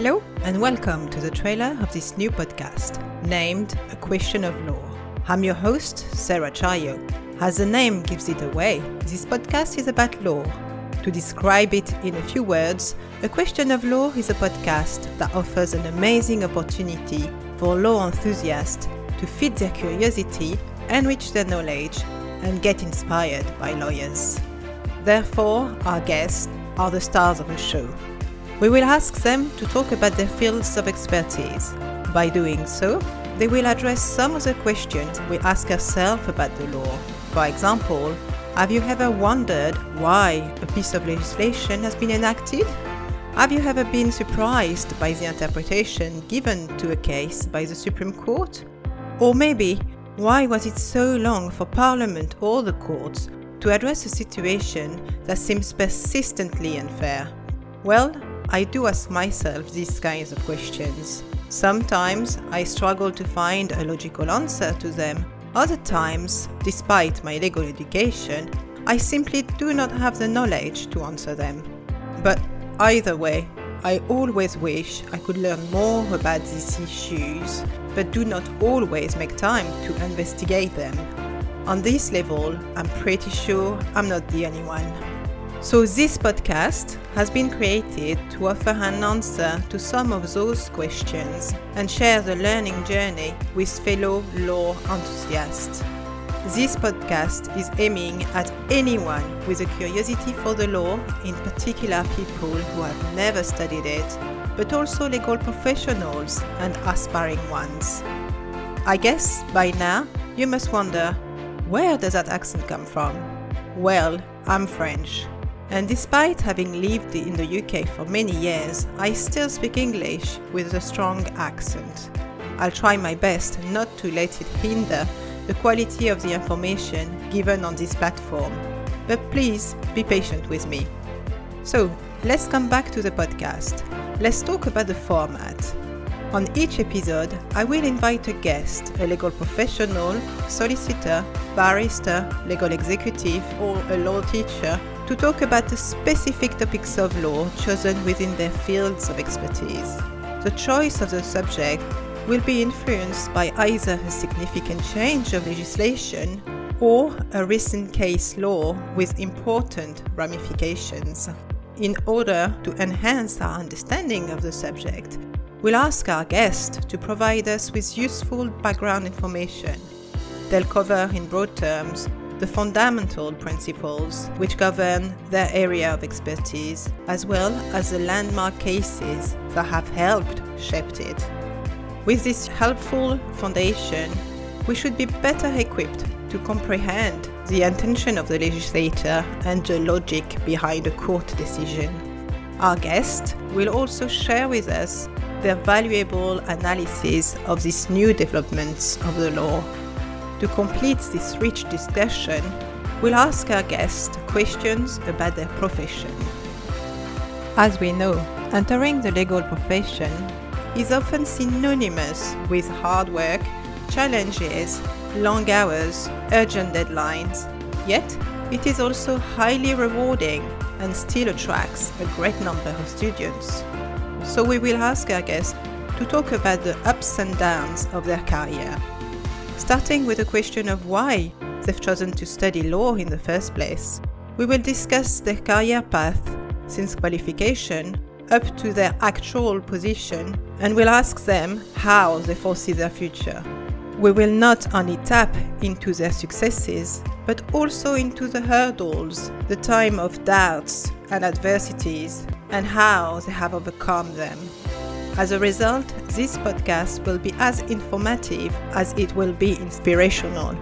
Hello, and welcome to the trailer of this new podcast named A Question of Law. I'm your host, Sarah Chayo. As the name gives it away, this podcast is about law. To describe it in a few words, A Question of Law is a podcast that offers an amazing opportunity for law enthusiasts to feed their curiosity, enrich their knowledge, and get inspired by lawyers. Therefore, our guests are the stars of the show. We will ask them to talk about their fields of expertise. By doing so, they will address some of the questions we ask ourselves about the law. For example, have you ever wondered why a piece of legislation has been enacted? Have you ever been surprised by the interpretation given to a case by the Supreme Court? Or maybe, why was it so long for Parliament or the courts to address a situation that seems persistently unfair? Well, I do ask myself these kinds of questions. Sometimes I struggle to find a logical answer to them. Other times, despite my legal education, I simply do not have the knowledge to answer them. But either way, I always wish I could learn more about these issues, but do not always make time to investigate them. On this level, I'm pretty sure I'm not the only one. So, this podcast has been created to offer an answer to some of those questions and share the learning journey with fellow law enthusiasts. This podcast is aiming at anyone with a curiosity for the law, in particular people who have never studied it, but also legal professionals and aspiring ones. I guess by now you must wonder where does that accent come from? Well, I'm French. And despite having lived in the UK for many years, I still speak English with a strong accent. I'll try my best not to let it hinder the quality of the information given on this platform, but please be patient with me. So, let's come back to the podcast. Let's talk about the format. On each episode, I will invite a guest, a legal professional, solicitor, barrister, legal executive, or a law teacher to talk about the specific topics of law chosen within their fields of expertise. The choice of the subject will be influenced by either a significant change of legislation or a recent case law with important ramifications. In order to enhance our understanding of the subject, we'll ask our guest to provide us with useful background information. They'll cover in broad terms the fundamental principles which govern their area of expertise, as well as the landmark cases that have helped shape it. With this helpful foundation, we should be better equipped to comprehend the intention of the legislator and the logic behind a court decision. Our guest will also share with us their valuable analysis of these new developments of the law to complete this rich discussion, we'll ask our guests questions about their profession. As we know, entering the legal profession is often synonymous with hard work, challenges, long hours, urgent deadlines, yet it is also highly rewarding and still attracts a great number of students. So we will ask our guests to talk about the ups and downs of their career starting with the question of why they've chosen to study law in the first place. We will discuss their career path since qualification up to their actual position and we'll ask them how they foresee their future. We will not only tap into their successes, but also into the hurdles, the time of doubts and adversities, and how they have overcome them. As a result, this podcast will be as informative as it will be inspirational.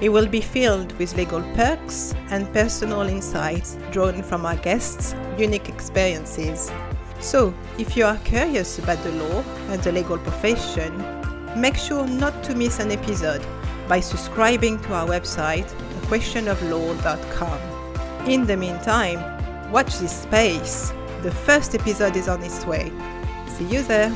It will be filled with legal perks and personal insights drawn from our guests' unique experiences. So, if you are curious about the law and the legal profession, make sure not to miss an episode by subscribing to our website, questionoflaw.com. In the meantime, watch this space. The first episode is on its way. See you there!